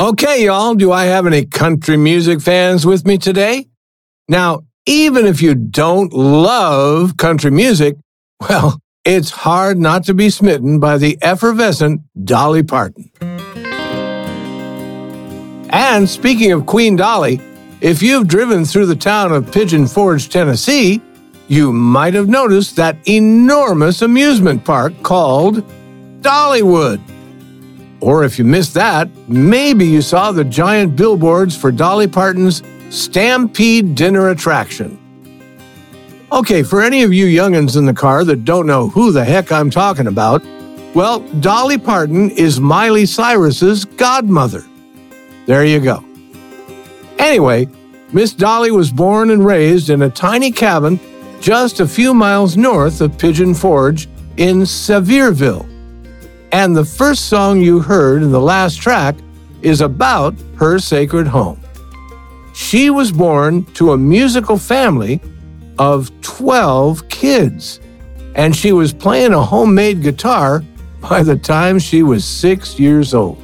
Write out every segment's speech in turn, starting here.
Okay, y'all, do I have any country music fans with me today? Now, even if you don't love country music, well, it's hard not to be smitten by the effervescent Dolly Parton. And speaking of Queen Dolly, if you've driven through the town of Pigeon Forge, Tennessee, you might have noticed that enormous amusement park called Dollywood. Or if you missed that, maybe you saw the giant billboards for Dolly Parton's Stampede Dinner Attraction. Okay, for any of you youngins in the car that don't know who the heck I'm talking about, well, Dolly Parton is Miley Cyrus's godmother. There you go. Anyway, Miss Dolly was born and raised in a tiny cabin just a few miles north of Pigeon Forge in Sevierville. And the first song you heard in the last track is about her sacred home. She was born to a musical family of 12 kids, and she was playing a homemade guitar by the time she was six years old.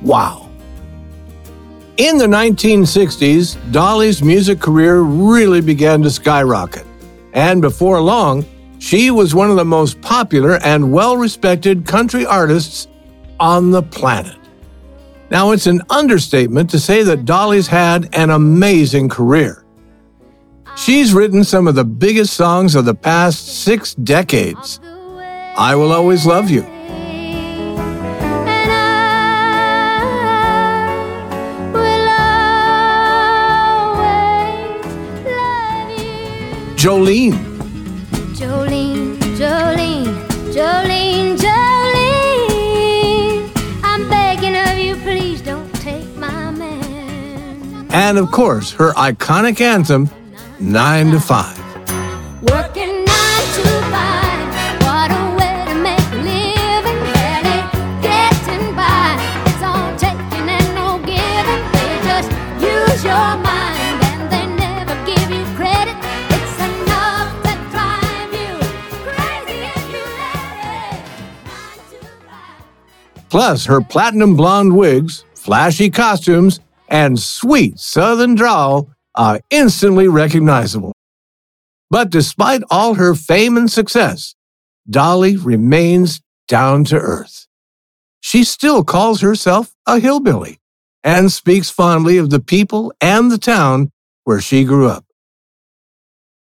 Wow. In the 1960s, Dolly's music career really began to skyrocket. And before long, she was one of the most popular and well respected country artists on the planet. Now, it's an understatement to say that Dolly's had an amazing career. She's written some of the biggest songs of the past six decades. I Will Always Love You. Jolene. And of course, her iconic anthem, 9 to 5. Working nine to five. What a way to make a living. Barely getting by. It's all taking and no giving. They just use your mind and they never give you credit. It's enough to drive you crazy if you let it. Nine to five. Plus, her platinum blonde wigs, flashy costumes, and sweet southern drawl are instantly recognizable. But despite all her fame and success, Dolly remains down to earth. She still calls herself a hillbilly and speaks fondly of the people and the town where she grew up.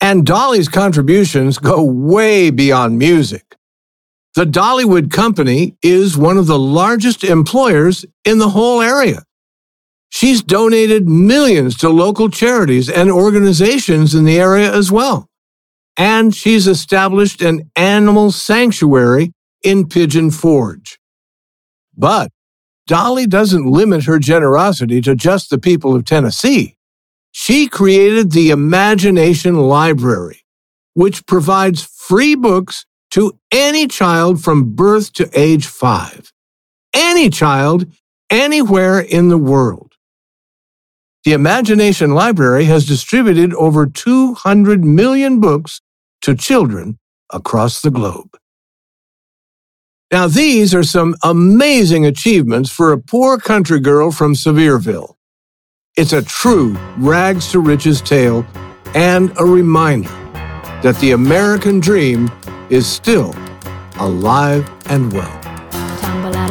And Dolly's contributions go way beyond music. The Dollywood Company is one of the largest employers in the whole area. She's donated millions to local charities and organizations in the area as well. And she's established an animal sanctuary in Pigeon Forge. But Dolly doesn't limit her generosity to just the people of Tennessee. She created the Imagination Library, which provides free books to any child from birth to age five. Any child, anywhere in the world. The Imagination Library has distributed over 200 million books to children across the globe. Now, these are some amazing achievements for a poor country girl from Sevierville. It's a true rags to riches tale and a reminder that the American dream is still alive and well.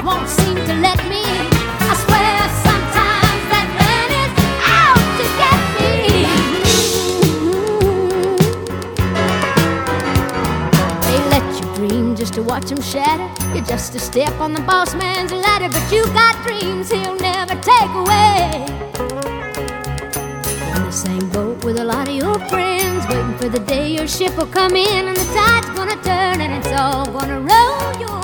just won't seem to let me. I swear sometimes that man is out to get me. They let you dream just to watch shatter. You're just a step on the boss man's ladder, but you got dreams he'll never take away. In the same boat with a lot of your friends, waiting for the day your ship will come in and the tide's gonna turn and it's all gonna roll your